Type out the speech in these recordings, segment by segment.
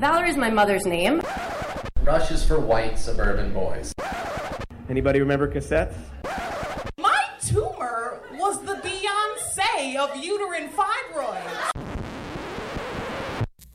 Valerie's my mother's name. Rush is for white suburban boys. Anybody remember cassettes? My tumor was the Beyonce of uterine fibroids.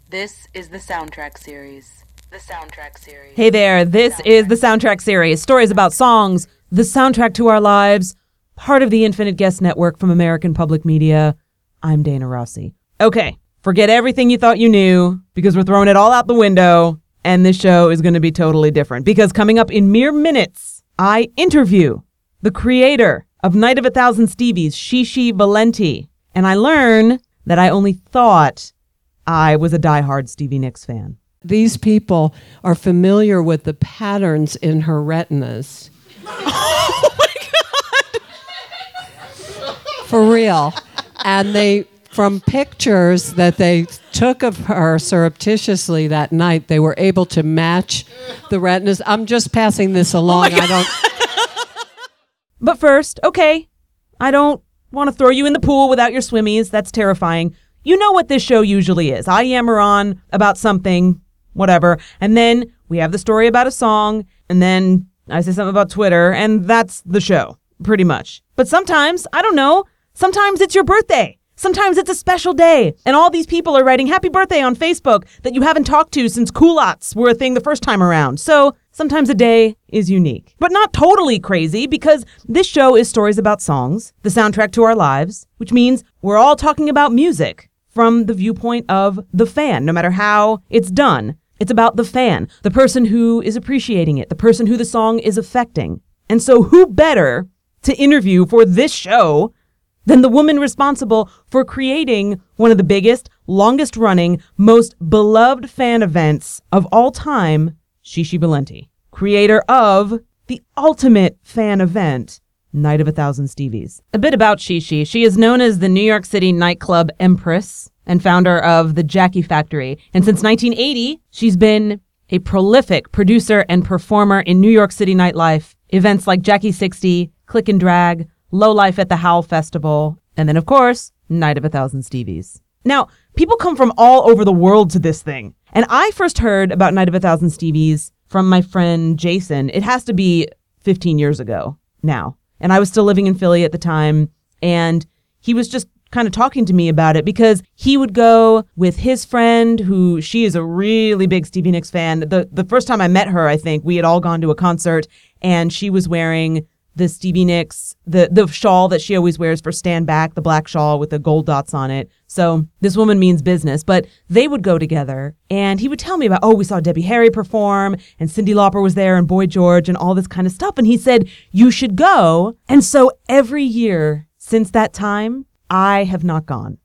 This is the soundtrack series. The soundtrack series. Hey there, this is the soundtrack series. Stories about songs, the soundtrack to our lives, part of the Infinite Guest Network from American Public Media. I'm Dana Rossi. Okay, forget everything you thought you knew because we're throwing it all out the window, and this show is going to be totally different. Because coming up in mere minutes, I interview the creator of Night of a Thousand Stevies, Chi Chi Valenti, and I learn that I only thought I was a diehard Stevie Nicks fan. These people are familiar with the patterns in her retinas. Oh my God. For real. And they, from pictures that they took of her surreptitiously that night, they were able to match the retinas. I'm just passing this oh along. I don't. But first, okay, I don't want to throw you in the pool without your swimmies. That's terrifying. You know what this show usually is. I yammer on about something, whatever, and then we have the story about a song, and then I say something about Twitter, and that's the show, pretty much. But sometimes, I don't know, sometimes it's your birthday. Sometimes it's a special day, and all these people are writing happy birthday on Facebook that you haven't talked to since culottes were a thing the first time around. So sometimes a day is unique. But not totally crazy because this show is stories about songs, the soundtrack to our lives, which means we're all talking about music from the viewpoint of the fan, no matter how it's done. It's about the fan, the person who is appreciating it, the person who the song is affecting. And so, who better to interview for this show than the woman responsible for creating one of the biggest, longest running, most beloved fan events of all time, Chi Chi Valenti, creator of the ultimate fan event, Night of a Thousand Stevies. A bit about Chi Chi. She is known as the New York City nightclub empress and founder of the Jackie Factory. And since 1980, she's been a prolific producer and performer in New York City nightlife. Events like Jackie 60, Click and Drag, Low Life at the Howl Festival, and then, of course, Night of a Thousand Stevies. Now, people come from all over the world to this thing. And I first heard about Night of a Thousand Stevies from my friend Jason. It has to be 15 years ago now. And I was still living in Philly at the time. And he was just kind of talking to me about it because he would go with his friend who she is a really big Stevie Nicks fan. The the first time I met her, I think we had all gone to a concert and she was wearing the Stevie Nicks, the the shawl that she always wears for stand back, the black shawl with the gold dots on it. So this woman means business, but they would go together and he would tell me about, oh, we saw Debbie Harry perform and Cyndi Lauper was there and Boy George and all this kind of stuff. And he said, you should go. And so every year since that time, I have not gone.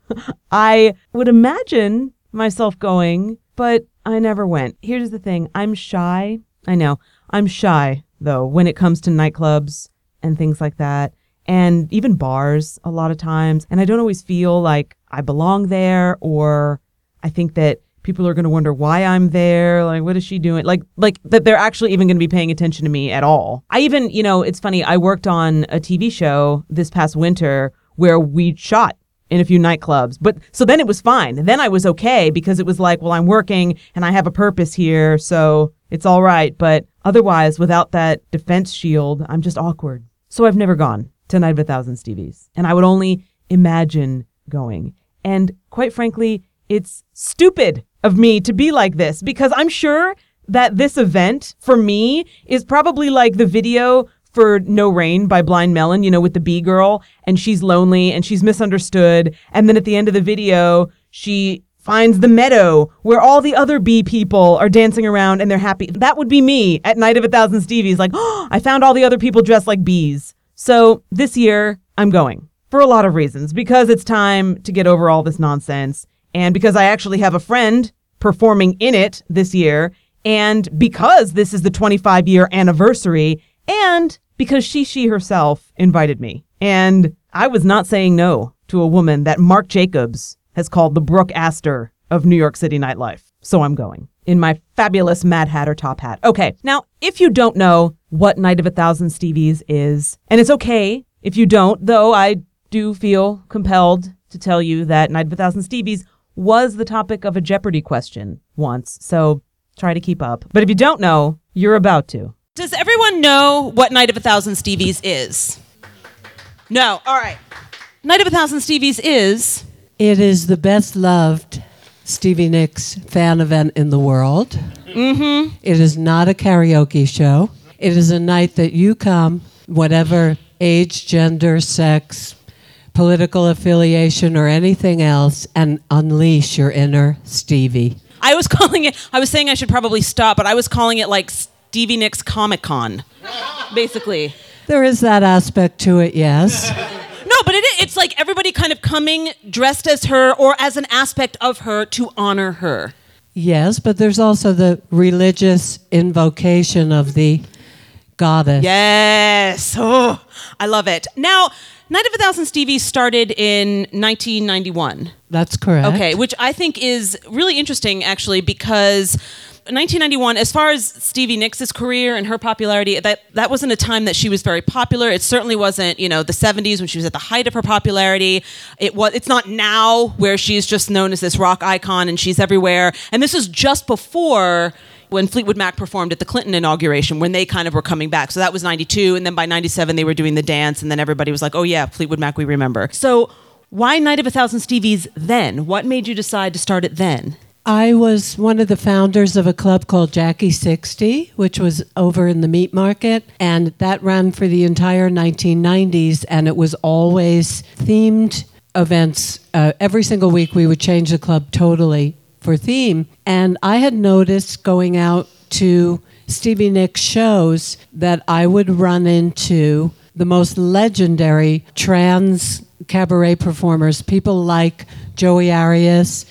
I would imagine myself going, but I never went. Here's the thing I'm shy. I know. I'm shy, though, when it comes to nightclubs and things like that, and even bars a lot of times. And I don't always feel like I belong there, or I think that people are going to wonder why I'm there. Like, what is she doing? Like, like that they're actually even going to be paying attention to me at all. I even, you know, it's funny. I worked on a TV show this past winter where we shot in a few nightclubs. But so then it was fine. Then I was okay because it was like, well, I'm working and I have a purpose here, so it's all right. But otherwise, without that defense shield, I'm just awkward. So I've never gone to Night of a Thousand Stevies. And I would only imagine going. And quite frankly, it's stupid of me to be like this because I'm sure that this event for me is probably like the video for No Rain by Blind Melon, you know, with the B girl and she's lonely and she's misunderstood. And then at the end of the video, she finds the meadow where all the other bee people are dancing around and they're happy. That would be me at Night of a Thousand Stevies, like, oh, I found all the other people dressed like bees. So this year, I'm going for a lot of reasons because it's time to get over all this nonsense and because I actually have a friend performing in it this year. And because this is the 25 year anniversary, and because she, she herself invited me. And I was not saying no to a woman that Marc Jacobs has called the Brooke Astor of New York City nightlife. So I'm going in my fabulous Mad Hatter top hat. Okay, now, if you don't know what Night of a Thousand Stevies is, and it's okay if you don't, though I do feel compelled to tell you that Night of a Thousand Stevies was the topic of a Jeopardy question once, so try to keep up. But if you don't know, you're about to. Does everyone know what Night of a Thousand Stevies is? No. All right. Night of a Thousand Stevies is It is the best loved Stevie Nicks fan event in the world. Mm-hmm. It is not a karaoke show. It is a night that you come, whatever age, gender, sex, political affiliation, or anything else, and unleash your inner Stevie. I was calling it I was saying I should probably stop, but I was calling it like Stevie Nicks Comic Con. Basically. There is that aspect to it, yes. But it, it's like everybody kind of coming dressed as her or as an aspect of her to honor her. yes, but there's also the religious invocation of the goddess. Yes. Oh, I love it. Now, Night of a Thousand Stevies started in 1991. That's correct. Okay, which I think is really interesting actually because 1991 as far as Stevie Nicks' career and her popularity that that wasn't a time that she was very popular. It certainly wasn't, you know, the 70s when she was at the height of her popularity. It was it's not now where she's just known as this rock icon and she's everywhere. And this is just before when Fleetwood Mac performed at the Clinton inauguration when they kind of were coming back. So that was 92 and then by 97 they were doing the dance and then everybody was like, "Oh yeah, Fleetwood Mac we remember." So why Night of a Thousand Stevies then? What made you decide to start it then? I was one of the founders of a club called Jackie 60, which was over in the meat market, and that ran for the entire 1990s, and it was always themed events. Uh, every single week, we would change the club totally for theme. And I had noticed going out to Stevie Nicks shows that I would run into the most legendary trans cabaret performers, people like Joey Arias.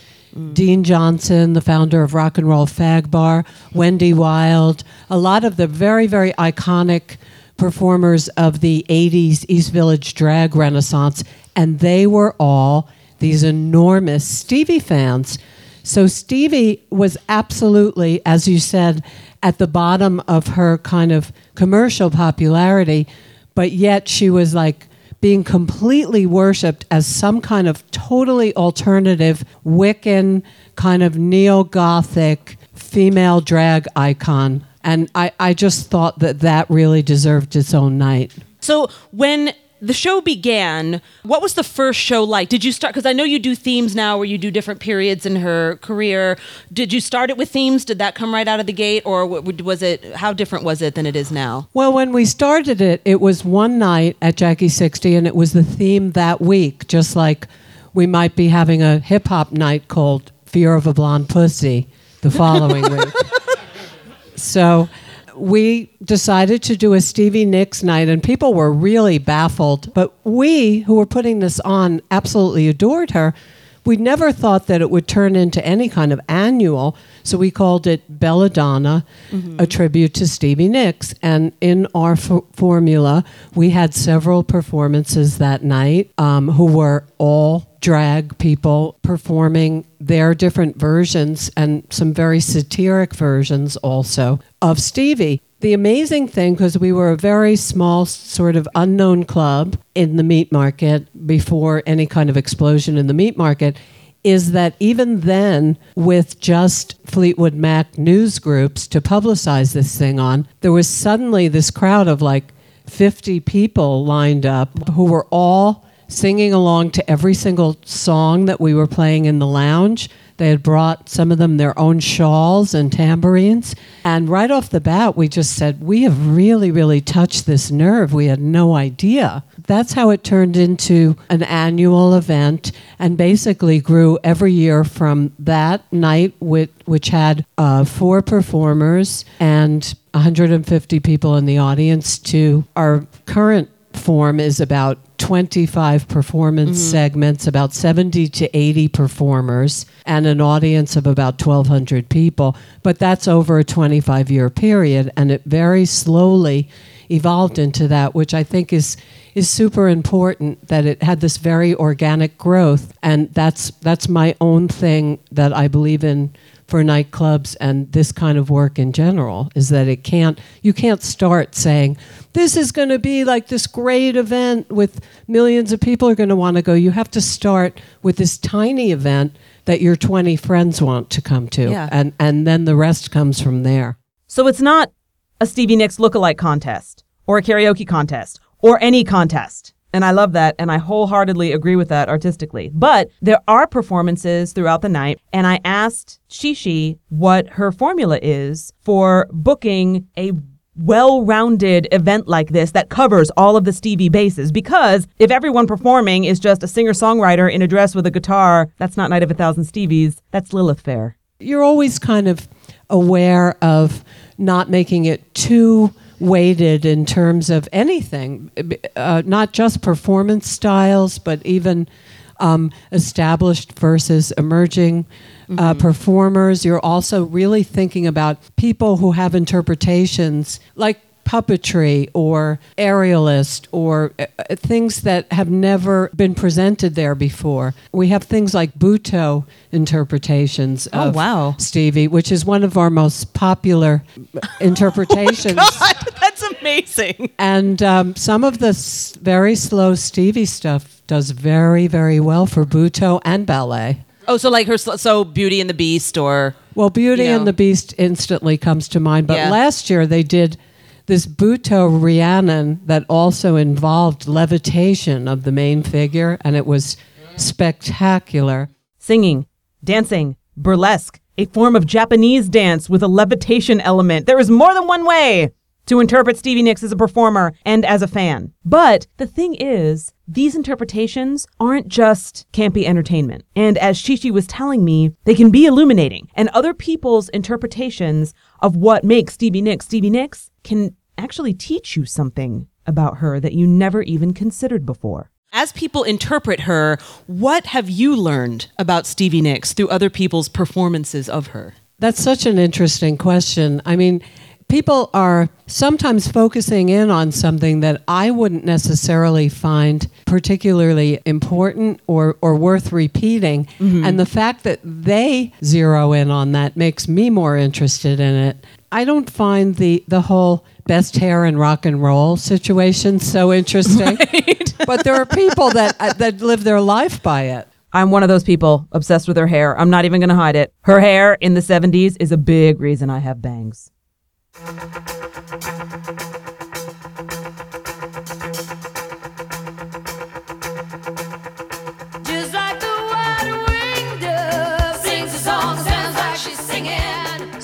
Dean Johnson, the founder of Rock and Roll Fag Bar, Wendy Wild, a lot of the very, very iconic performers of the 80s East Village drag renaissance, and they were all these enormous Stevie fans. So Stevie was absolutely, as you said, at the bottom of her kind of commercial popularity, but yet she was like being completely worshipped as some kind of totally alternative Wiccan kind of neo Gothic female drag icon. And I, I just thought that that really deserved its own night. So when the show began, what was the first show like? Did you start because I know you do themes now where you do different periods in her career. Did you start it with themes? Did that come right out of the gate or was it how different was it than it is now? Well, when we started it, it was one night at Jackie 60, and it was the theme that week, just like we might be having a hip hop night called Fear of a Blonde Pussy the following week. So we decided to do a Stevie Nicks night, and people were really baffled. But we, who were putting this on, absolutely adored her. We never thought that it would turn into any kind of annual, so we called it Belladonna, a tribute to Stevie Nicks. And in our f- formula, we had several performances that night um, who were all drag people performing their different versions and some very satiric versions also of Stevie. The amazing thing, because we were a very small, sort of unknown club in the meat market before any kind of explosion in the meat market, is that even then, with just Fleetwood Mac news groups to publicize this thing on, there was suddenly this crowd of like 50 people lined up who were all singing along to every single song that we were playing in the lounge. They had brought some of them their own shawls and tambourines. And right off the bat, we just said, We have really, really touched this nerve. We had no idea. That's how it turned into an annual event and basically grew every year from that night, which, which had uh, four performers and 150 people in the audience, to our current form is about 25 performance mm-hmm. segments, about 70 to 80 performers, and an audience of about 1,200 people. But that's over a 25 year period, and it very slowly evolved into that, which I think is is super important that it had this very organic growth and that's that's my own thing that I believe in for nightclubs and this kind of work in general is that it can't you can't start saying this is going to be like this great event with millions of people are going to want to go you have to start with this tiny event that your 20 friends want to come to. Yeah. And, and then the rest comes from there. So it's not a Stevie Nicks lookalike contest or a karaoke contest or any contest. And I love that. And I wholeheartedly agree with that artistically. But there are performances throughout the night. And I asked Chi Chi what her formula is for booking a well rounded event like this that covers all of the Stevie bases. Because if everyone performing is just a singer songwriter in a dress with a guitar, that's not Night of a Thousand Stevies. That's Lilith Fair. You're always kind of aware of not making it too weighted in terms of anything, uh, not just performance styles, but even um, established versus emerging uh, performers. You're also really thinking about people who have interpretations like puppetry or aerialist or uh, uh, things that have never been presented there before. We have things like Butoh interpretations Oh, of wow. Stevie, which is one of our most popular interpretations. oh God, That's amazing. And um, some of the s- very slow Stevie stuff does very, very well for Butoh and ballet. Oh, so like her, so Beauty and the Beast, or Well, Beauty You know. and the Beast instantly comes to mind. But Yeah. last year they did this Butoh Rhiannon that also involved levitation of the main figure, and it was spectacular. singing, dancing, burlesque, a form of Japanese dance with a levitation element. There is more than one way to interpret Stevie Nicks as a performer and as a fan. But the thing is, these interpretations aren't just campy entertainment. And as Chi Chi was telling me, they can be illuminating. And other people's interpretations of what makes Stevie Nicks Stevie Nicks can actually teach you something about her that you never even considered before. as people interpret her, what have you learned about Stevie Nicks through other people's performances of her? That's such an interesting question. I mean, people are sometimes focusing in on something that I wouldn't necessarily find particularly important or, or worth repeating. And the fact that they zero in on that makes me more interested in it. I don't find the, the whole best hair and rock and roll situation so interesting. but there are people that, uh, that live their life by it. I'm one of those people obsessed with her hair. I'm not even going to hide it. Her hair in the 70s is a big reason I have bangs.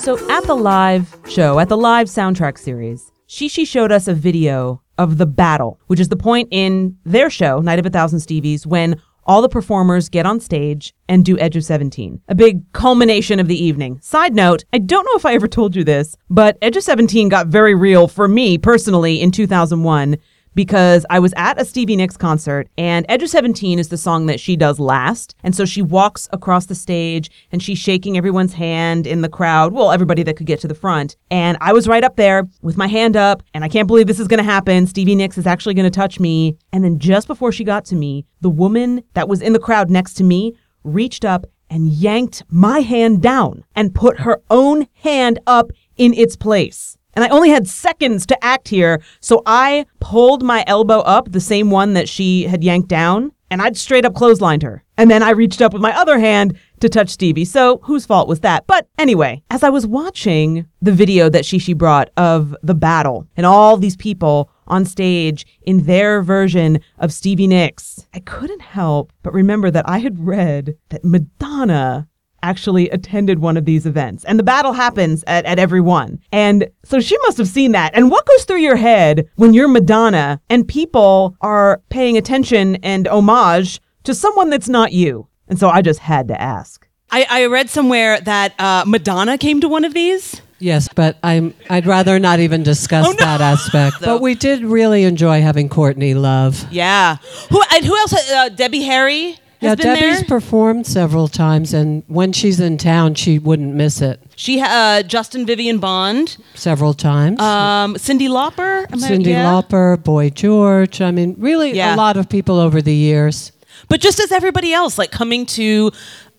So at the live show, at the live soundtrack series, Chi Chi showed us a video of the battle, which is the point in their show, Night of a Thousand Stevies, when all the performers get on stage and do Edge of 17, a big culmination of the evening. Side note, I don't know if I ever told you this, but Edge of 17 got very real for me personally in 2001 because I was at a Stevie Nicks concert and Edge of 17 is the song that she does last. And so she walks across the stage and she's shaking everyone's hand in the crowd. Well, everybody that could get to the front. And I was right up there with my hand up and I can't believe this is going to happen. Stevie Nicks is actually going to touch me. And then just before she got to me, the woman that was in the crowd next to me reached up and yanked my hand down and put her own hand up in its place. And I only had seconds to act here, so I pulled my elbow up, the same one that she had yanked down, and I'd straight up clotheslined her. And then I reached up with my other hand to touch Stevie. So whose fault was that? But anyway, as I was watching the video that Chi Chi brought of the battle and all these people on stage in their version of Stevie Nicks, I couldn't help but remember that I had read that Madonna actually attended one of these events. And the battle happens at, at every one. And so she must have seen that. And what goes through your head when you're Madonna and people are paying attention and homage to someone that's not you? And so I just had to ask. I, I read somewhere that uh, Madonna came to one of these. Yes, but I'm. I'd rather not even discuss Oh, no. that aspect. But we did really enjoy having Courtney Love. Yeah. Who and who else? Uh, Debbie Harry has Yeah, Debbie's there. performed several times, and when she's in town, she wouldn't miss it. she, uh, Justin Vivian Bond, Several times. um, Cyndi Lauper, I- Cyndi yeah? Lauper, Boy George. I mean, really Yeah. a lot of people over the years. But just as everybody else, like coming to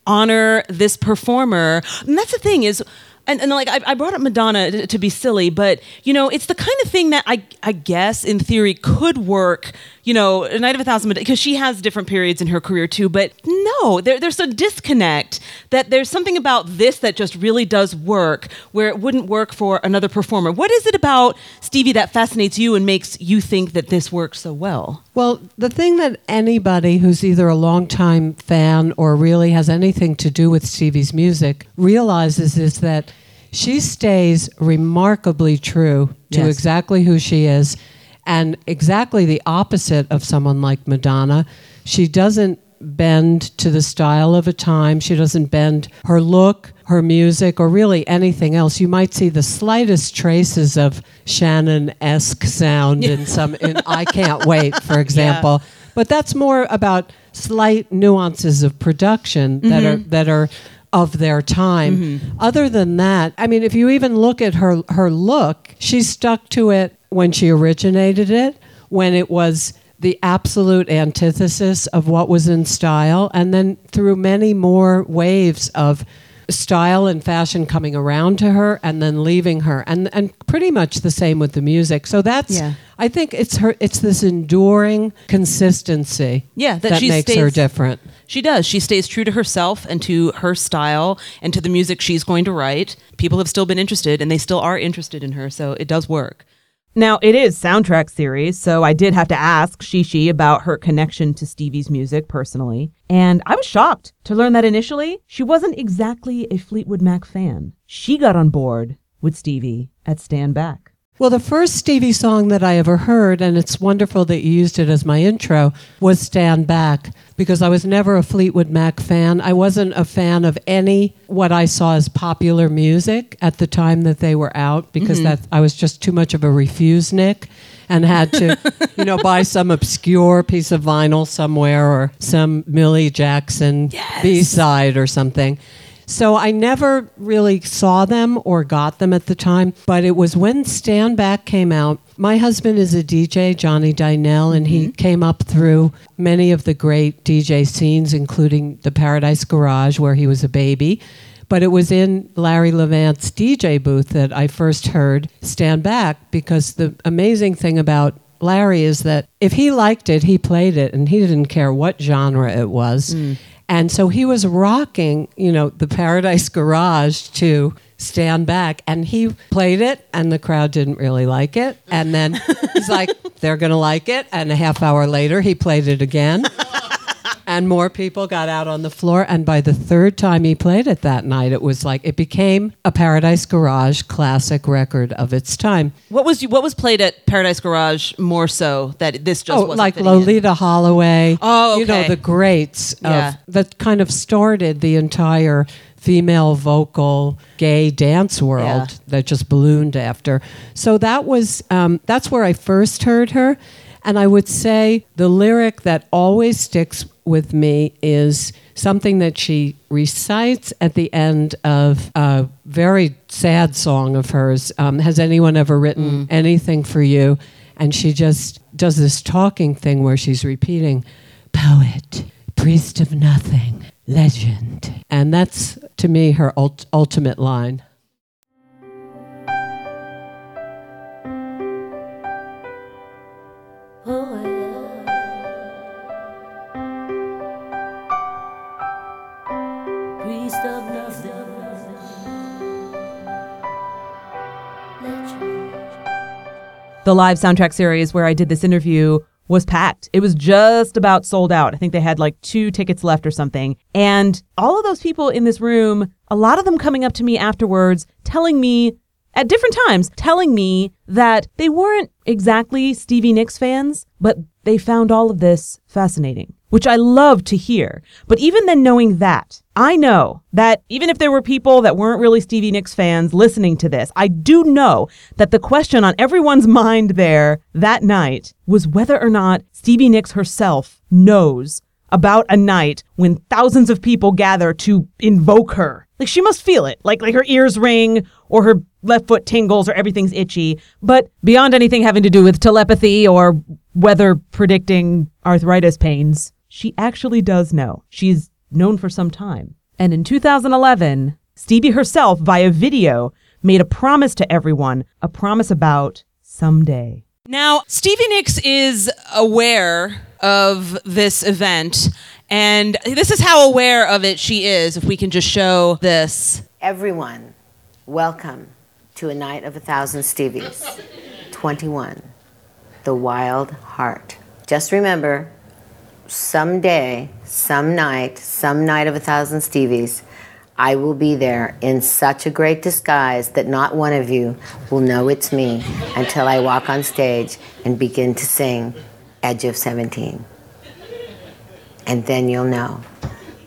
honor this performer, and that's the thing is. and, and like I, I brought up Madonna to, to be silly, but you know, it's the kind of thing that I I guess in theory could work. You know, a Night of a Thousand because she has different periods in her career too. But no, there, there's a disconnect that there's something about this that just really does work where it wouldn't work for another performer. What is it about Stevie that fascinates you and makes you think that this works so well? Well, the thing that anybody who's either a longtime fan or really has anything to do with Stevie's music realizes is that she stays remarkably true to Yes. exactly who she is and exactly the opposite of someone like Madonna. She doesn't bend to the style of a time. She doesn't bend her look, her music, or really anything else. You might see the slightest traces of Shannon esque sound in some. In I Can't Wait, for example. But that's more about slight nuances of production that mm-hmm. are that are of their time. Mm-hmm. Other than that, I mean, if you even look at her her look, she stuck to it when she originated it, when it was the absolute antithesis of what was in style, and then through many more waves of style and fashion coming around to her and then leaving her and and pretty much the same with the music so that's Yeah. i think it's her it's this enduring consistency Yeah, that that, makes her different She does. She stays true to herself and to her style and to the music she's going to write. People have still been interested and they still are interested in her, so it does work. Now, it is soundtrack series, so I did have to ask Chi Chi about her connection to Stevie's music personally. And I was shocked to learn that initially she wasn't exactly a Fleetwood Mac fan. She got on board with Stevie at Stand Back. Well, the first Stevie song that I ever heard, and it's wonderful that you used it as my intro, was Stand Back, because I was never a Fleetwood Mac fan. I wasn't a fan of any what I saw as popular music at the time that they were out, because mm-hmm. that I was just too much of a refusenik and had to, you know, buy some obscure piece of vinyl somewhere or some Millie Jackson B side or something. So I never really saw them or got them at the time, but it was when Stand Back came out. My husband is a DJ, Johnny Dynell, and he mm-hmm. came up through many of the great DJ scenes, including the Paradise Garage, where he was a baby. But it was in Larry Levan's DJ booth that I first heard Stand Back because the amazing thing about Larry is that if he liked it, he played it, and he didn't care what genre it was. Mm. And so he was rocking, you know, the Paradise Garage to stand back. And he played it, and the crowd didn't really like it. And then he's like, they're going to like it. And a half hour later, he played it again. And more people got out on the floor. And by the third time he played it that night, it was like it became a Paradise Garage classic record of its time. What was what was played at Paradise Garage more so that this just oh, wasn't like fitting in? Loleatta Holloway. Oh, you know the greats of, Yeah. that kind of started the entire female vocal gay dance world Yeah. that just ballooned after. So that was um, that's where I first heard her, and I would say the lyric that always sticks with me is something that she recites at the end of a very sad song of hers. Um, Has anyone ever written anything for you? And she just does this talking thing where she's repeating, poet, priest of nothing, legend. And that's, to me, her ult- ultimate line. The live soundtrack series where I did this interview was packed. It was just about sold out. I think they had like two tickets left or something. And all of those people in this room, a lot of them coming up to me afterwards, telling me at different times, telling me that they weren't exactly Stevie Nicks fans, but they found all of this fascinating, which I love to hear. But even then, knowing that, I know that even if there were people that weren't really Stevie Nicks fans listening to this, I do know that the question on everyone's mind there that night was whether or not Stevie Nicks herself knows about a night when thousands of people gather to invoke her. Like she must feel it. Like like her ears ring or her left foot tingles or everything's itchy. But beyond anything having to do with telepathy or weather predicting arthritis pains, she actually does know. She's known for some time. And in 2011, Stevie herself, via video, made a promise to everyone, a promise about someday. Now, Stevie Nicks is aware of this event, and this is how aware of it she is. If we can just show this. Everyone, welcome to a night of a thousand Stevies. 21. The Wild Heart. Just remember, someday, some night, some night of a thousand Stevies, I will be there in such a great disguise that not one of you will know it's me until I walk on stage and begin to sing Edge of 17. And then you'll know.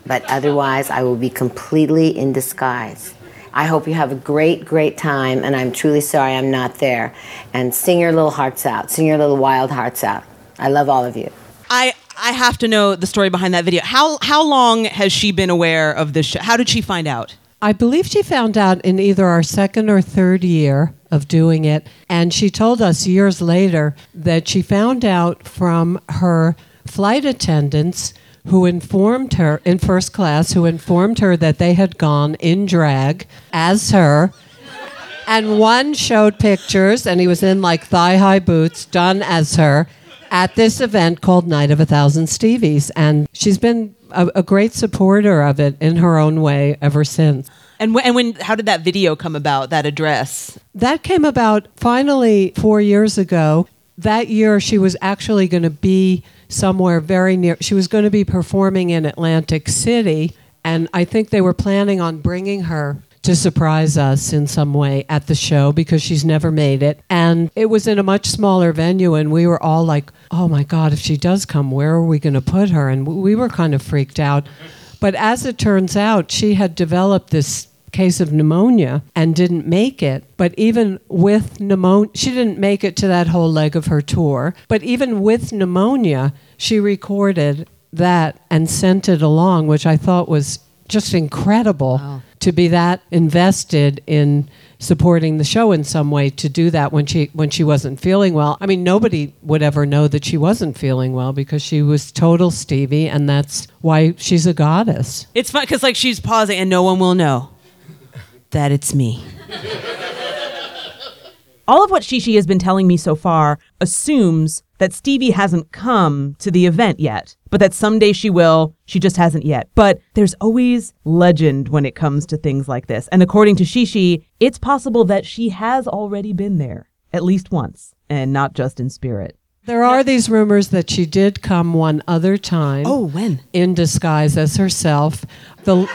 But otherwise, I will be completely in disguise. I hope you have a great, great time, and I'm truly sorry I'm not there. And sing your little hearts out, sing your little wild hearts out. I love all of you. I I have to know the story behind that video. How how long has she been aware of this show? How did she find out? I believe she found out in either our second or third year of doing it. And she told us years later that she found out from her flight attendants who informed her in first class, who informed her that they had gone in drag as her. And one showed pictures, and he was in like thigh high boots, done as her, at this event called Night of a Thousand Stevies. And she's been a, a great supporter of it in her own way ever since. And and when how did that video come about? That address? That came about finally four years ago. That year, she was actually going to be somewhere very near. She was going to be performing in Atlantic City, and I think they were planning on bringing her to surprise us in some way at the show because she's never made it. And it was in a much smaller venue, and we were all like, oh my God, if she does come, where are we going to put her? And we were kind of freaked out. But as it turns out, she had developed this case of pneumonia and didn't make it. But even with pneumonia, she didn't make it to that whole leg of her tour. But even with pneumonia, she recorded that and sent it along, which I thought was just incredible to be that invested in supporting the show in some way to do that when she when she wasn't feeling well. I mean nobody would ever know that she wasn't feeling well because she was total Stevie and that's why she's a goddess. It's fun because like she's pausing and no one will know that it's me. All of what Chi Chi has been telling me so far assumes that Stevie hasn't come to the event yet, but that someday she will. She just hasn't yet. But there's always legend when it comes to things like this. And according to Chi Chi, it's possible that she has already been there at least once and not just in spirit. There are these rumors that she did come one other time. Oh, when? In disguise as herself. The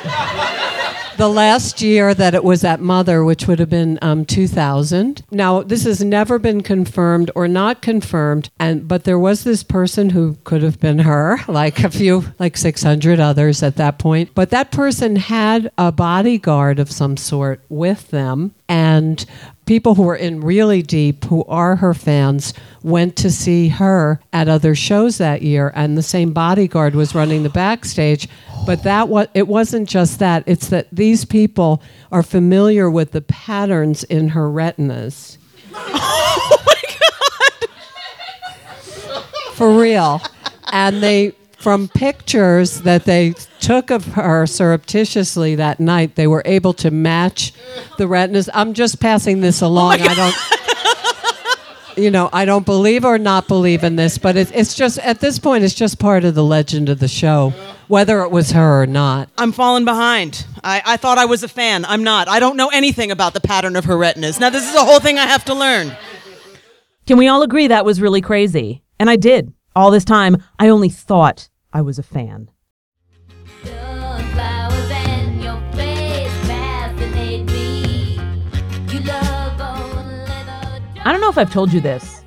the last year that it was at Mother, which would have been um, 2000. Now, this has never been confirmed or not confirmed, and but there was this person who could have been her, like a few, like 600 others at that point. But that person had a bodyguard of some sort with them, and people who were in really deep, who are her fans, went to see her at other shows that year, and the same bodyguard was running the backstage. But that was it wasn't just that; it's that these people are familiar with the patterns in her retinas. oh my god! For real, and they from pictures that they took of her surreptitiously that night, they were able to match the retinas. I'm just passing this oh along. I don't. You know, I don't believe or not believe in this, but it, it's just at this point, it's just part of the legend of the show, whether it was her or not. I'm falling behind. I, I thought I was a fan. I'm not. I don't know anything about the pattern of her retinas. Now, this is a whole thing I have to learn. Can we all agree that was really crazy? And I did. All this time, I only thought I was a fan. I don't know if I've told you this,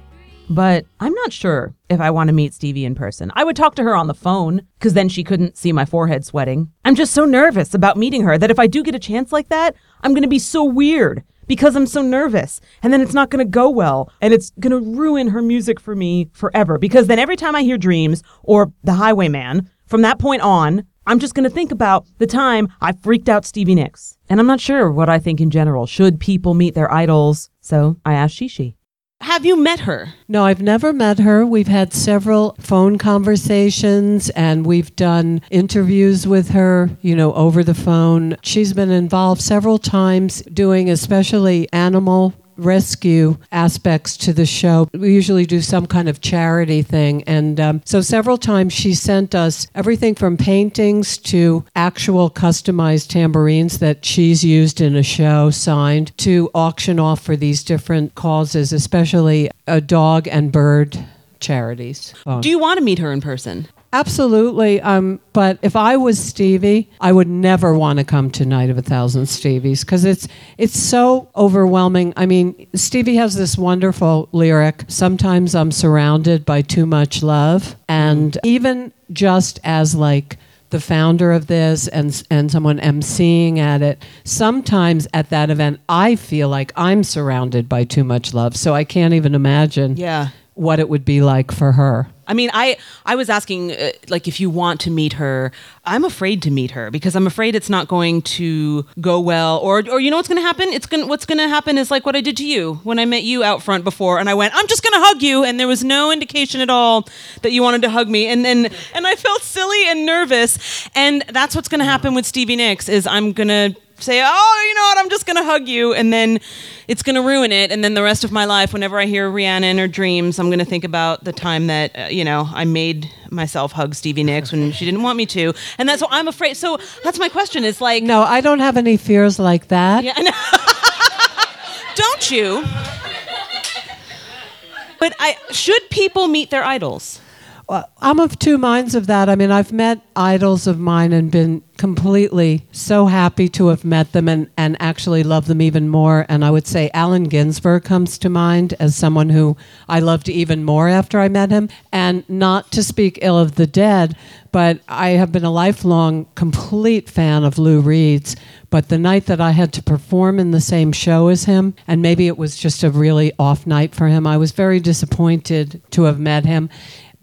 but I'm not sure if I want to meet Stevie in person. I would talk to her on the phone because then she couldn't see my forehead sweating. I'm just so nervous about meeting her that if I do get a chance like that, I'm going to be so weird because I'm so nervous. And then it's not going to go well. And it's going to ruin her music for me forever. Because then every time I hear Dreams or The Highwayman, from that point on, I'm just going to think about the time I freaked out Stevie Nicks. And I'm not sure what I think in general. Should people meet their idols? So I asked Chi Chi. Have you met her? No, I've never met her. We've had several phone conversations and we've done interviews with her, you know, over the phone. She's been involved several times doing especially animal rescue aspects to the show. We usually do some kind of charity thing. And um, so several times she sent us everything from paintings to actual customized tambourines that she's used in a show signed to auction off for these different causes, especially a dog and bird charities. Do you want to meet her in person? Absolutely. Um, but if I was Stevie, I would never want to come to Night of a Thousand Stevies because it's it's so overwhelming. I mean, Stevie has this wonderful lyric. Sometimes I'm surrounded by too much love, and even just as like the founder of this and and someone emceeing at it, sometimes at that event I feel like I'm surrounded by too much love. So I can't even imagine Yeah. what it would be like for her. I mean, I I was asking uh, like if you want to meet her. I'm afraid to meet her because I'm afraid it's not going to go well, or or you know what's going to happen? It's going what's going to happen is like what I did to you when I met you out front before, and I went, I'm just going to hug you, and there was no indication at all that you wanted to hug me, and then and I felt silly and nervous, and that's what's going to happen with Stevie Nicks is I'm going to say, oh, you know what, I'm just gonna hug you, and then it's gonna ruin it. And then the rest of my life, whenever I hear Rhiannon in her Dreams, I'm gonna think about the time that uh, you know I made myself hug Stevie Nicks when she didn't want me to, and that's what I'm afraid. So that's my question. Is like, No, I don't have any fears like that. yeah, know. don't you? But I should people meet their idols? I'm of two minds of that. I mean, I've met idols of mine and been completely so happy to have met them and, and actually love them even more. And I would say Allen Ginsberg comes to mind as someone who I loved even more after I met him. And not to speak ill of the dead, but I have been a lifelong complete fan of Lou Reed's. But the night that I had to perform in the same show as him, and maybe it was just a really off night for him, I was very disappointed to have met him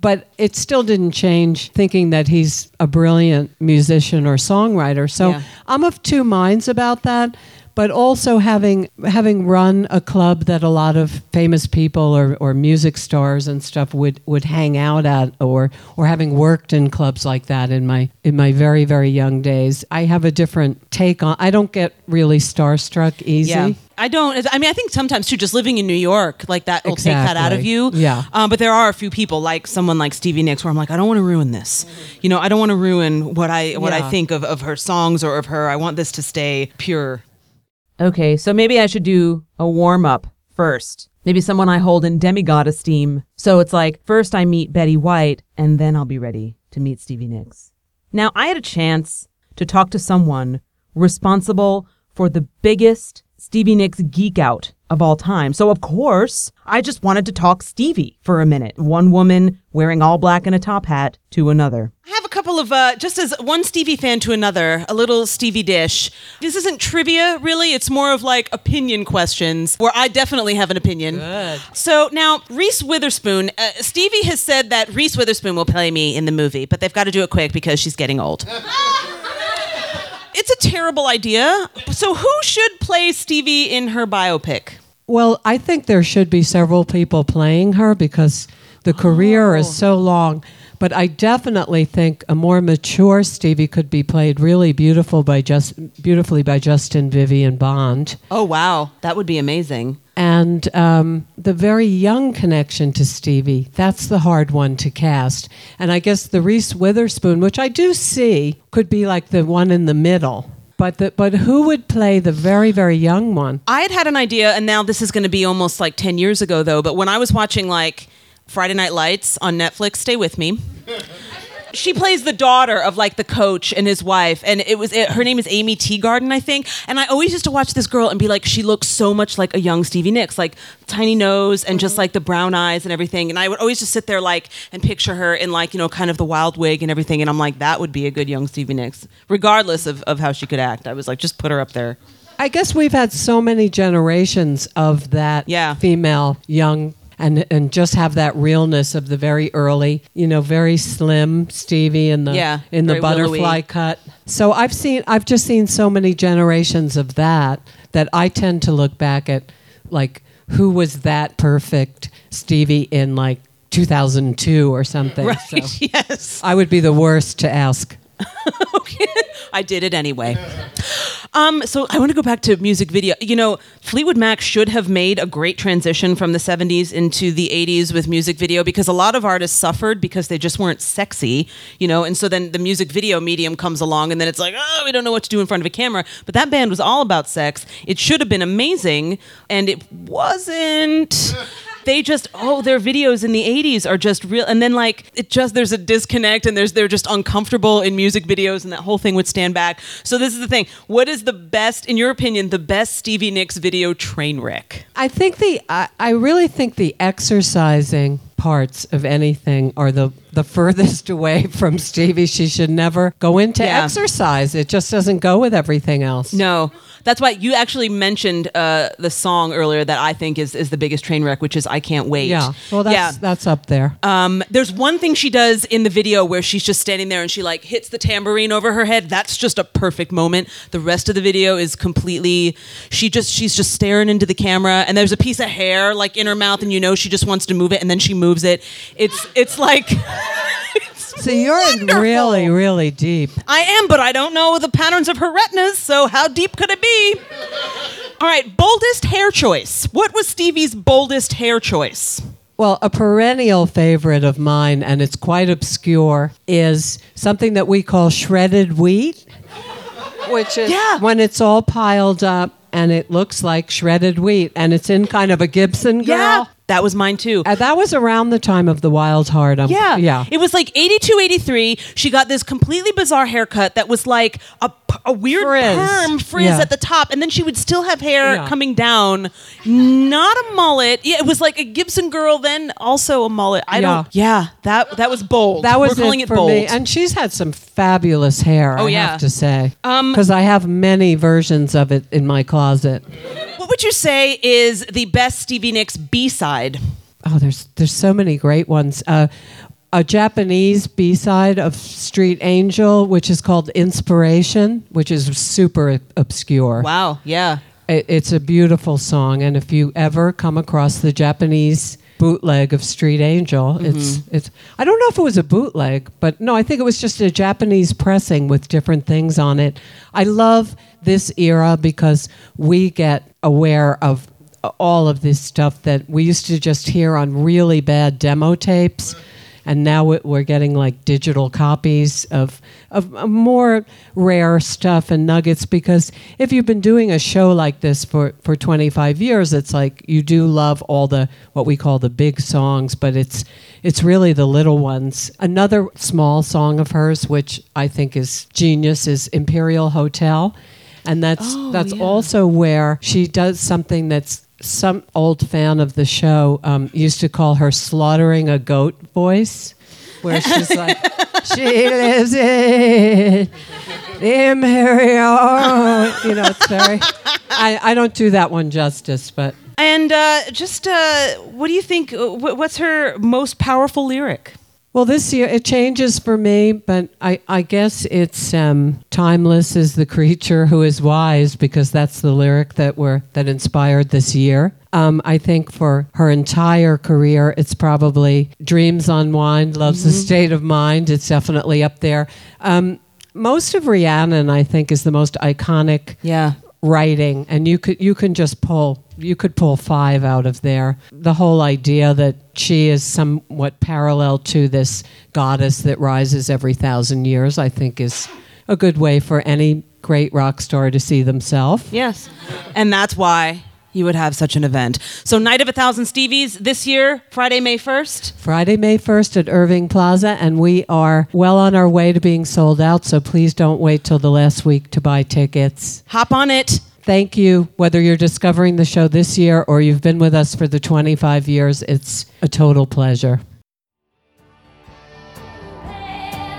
but it still didn't change thinking that he's a brilliant musician or songwriter. So Yeah. I'm of two minds about that. But also having having run a club that a lot of famous people or, or music stars and stuff would, would hang out at, or or having worked in clubs like that in my in my very very young days, I have a different take on. I don't get really starstruck easy. Yeah. I don't. I mean, I think sometimes too, just living in New York, like that will take that out of you. Yeah. Um, but there are a few people, like someone like Stevie Nicks, where I'm like, I don't want to ruin this. You know, I don't want to ruin what I what I think of of her songs or of her. I want this to stay pure. Okay, so maybe I should do a warm up first. Maybe someone I hold in demigod esteem. So it's like first I meet Betty White, and then I'll be ready to meet Stevie Nicks. Now, I had a chance to talk to someone responsible for the biggest Stevie Nicks geek out of all time. So, of course, I just wanted to talk Stevie for a minute. One woman wearing all black and a top hat to another. I have a couple of uh, just as one Stevie fan to another, a little Stevie dish. This isn't trivia, really. It's more of like opinion questions, where I definitely have an opinion. Good. So now Reese Witherspoon, uh, Stevie has said that Reese Witherspoon will play me in the movie, but they've got to do it quick because she's getting old. terrible idea. So who should play Stevie in her biopic? Well, I think there should be several people playing her because the career is so long. But I definitely think a more mature Stevie could be played really beautiful by just beautifully by Justin Vivian Bond. Oh wow, that would be amazing. And um, the very young connection to Stevie, that's the hard one to cast. And I guess the Reese Witherspoon, which I do see, could be like the one in the middle. But, the, but who would play the very, very young one? I had had an idea, and now this is going to be almost like 10 years ago, though. But when I was watching like Friday Night Lights on Netflix, stay with me. She plays the daughter of like the coach and his wife, and it was it, her name is Aimee Teegarden, I think. And I always used to watch this girl and be like, she looks so much like a young Stevie Nicks, like tiny nose and just mm-hmm. like the brown eyes and everything. And I would always just sit there like and picture her in like you know kind of the wild wig and everything. And I'm like, that would be a good young Stevie Nicks, regardless of of how she could act. I was like, just put her up there. I guess we've had so many generations of that Yeah. female young and and just have that realness of the very early, you know, very slim Stevie in the Yeah, in the butterfly willowy. cut. So I've seen I've just seen so many generations of that that I tend to look back at like who was that perfect Stevie in like 2002 or something. Right. So Yes. I would be the worst to ask. I did it anyway. Um, so I want to go back to music video. You know, Fleetwood Mac should have made a great transition from the 70s into the 80s with music video because a lot of artists suffered because they just weren't sexy, you know, and so then the music video medium comes along and then it's like, oh, we don't know what to do in front of a camera. But that band was all about sex. It should have been amazing, and it wasn't. They just oh their videos in the 80s are just real and then like it just there's a disconnect and there's they're just uncomfortable in music videos and that whole thing would stand back. So this is the thing. What is the best in your opinion the best Stevie Nicks video train wreck? I think the I, I really think the exercising parts of anything are the the furthest away from Stevie. She should never go into Yeah. exercise. It just doesn't go with everything else. No. That's why you actually mentioned uh, the song earlier that I think is, is the biggest train wreck, which is I Can't Wait. Yeah. Well, that's yeah. that's up there. Um, there's one thing she does in the video where she's just standing there and she like hits the tambourine over her head. That's just a perfect moment. The rest of the video is completely she just she's just staring into the camera and there's a piece of hair like in her mouth and you know she just wants to move it and then she moves it. It's it's like So you're wonderful. really really deep. I am, but I don't know the patterns of her retinas, so how deep could it be? All right, boldest hair choice. What was Stevie's boldest hair choice? Well, a perennial favorite of mine, and it's quite obscure, is something that we call shredded wheat, which is Yeah. when it's all piled up and it looks like shredded wheat, and it's in kind of a Gibson girl. That was mine too. Uh, that was around the time of the Wild Heart. Um, Yeah. yeah. It was like 82, 83. She got this completely bizarre haircut that was like a weird Frizz. perm frizz Yeah. at the top. And then she would still have hair Yeah. coming down. Not a mullet. Yeah, it was like a Gibson girl, then also a mullet. I don't. Yeah, that that was bold. That was We're calling it it, for bold. me, and she's had some fabulous hair. Oh, I yeah. have to say, Um, because I have many versions of it in my closet. Would you say is the best Stevie Nicks B side? Oh, there's there's so many great ones. Uh, a Japanese B side of Street Angel, which is called Inspiration, which is super obscure. Wow. Yeah. It, it's a beautiful song, and if you ever come across the Japanese bootleg of Street Angel, mm-hmm. it's it's. I don't know if it was a bootleg, but no, I think it was just a Japanese pressing with different things on it. I love this era because we get aware of uh, all of this stuff that we used to just hear on really bad demo tapes and now we- we're getting like digital copies of, of of more rare stuff and nuggets because if you've been doing a show like this for, for 25 years it's like you do love all the what we call the big songs but it's it's really the little ones. Another small song of hers which i think is genius is imperial hotel. And that's oh, that's also where she does something that's some old fan of the show um, used to call her slaughtering a goat voice, where she's like, she lives in the Imperial. You know, it's very. I, I don't do that one justice, but And uh, just uh, what do you think? uh, What's her most powerful lyric? Well, this year it changes for me, but I, I guess it's um, timeless is the creature who is wise because that's the lyric that were that inspired this year. Um, I think for her entire career, it's probably dreams on unwind, love's the state of mind. It's definitely up there. Um, most of Rhiannon, I think, is the most iconic Yeah. Writing and you could you can just pull you could pull five out of there the whole idea that she is somewhat parallel to this goddess that rises every thousand years i think is a good way for any great rock star to see themselves Yes. And that's why you would have such an event. So, Night of a Thousand Stevies this year, Friday, May 1st. friday may 1st at irving plaza and we are well on our way to being sold out so please don't wait till the last week to buy tickets Hop on it. thank you whether you're discovering the show this year or you've been with us for the 25 years it's a total pleasure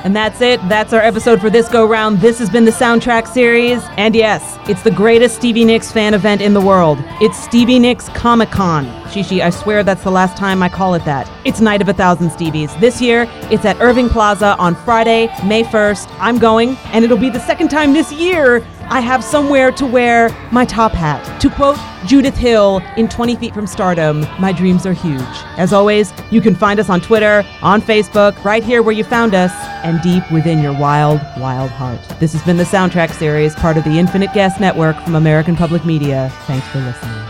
And that's it. That's our episode for this go round. This has been the soundtrack series. And yes, it's the greatest Stevie Nicks fan event in the world. It's Stevie Nicks Comic Con. Chi Chi, I swear that's the last time I call it that. It's Night of a Thousand Stevies. This year, it's at Irving Plaza on Friday, May 1st. I'm going, and it'll be the second time this year I have somewhere to wear my top hat. To quote Judith Hill in 20 Feet from Stardom, my dreams are huge. As always, you can find us on Twitter, on Facebook, right here where you found us, and deep within your wild, wild heart. This has been the Soundtrack Series, part of the Infinite Guest Network from American Public Media. Thanks for listening.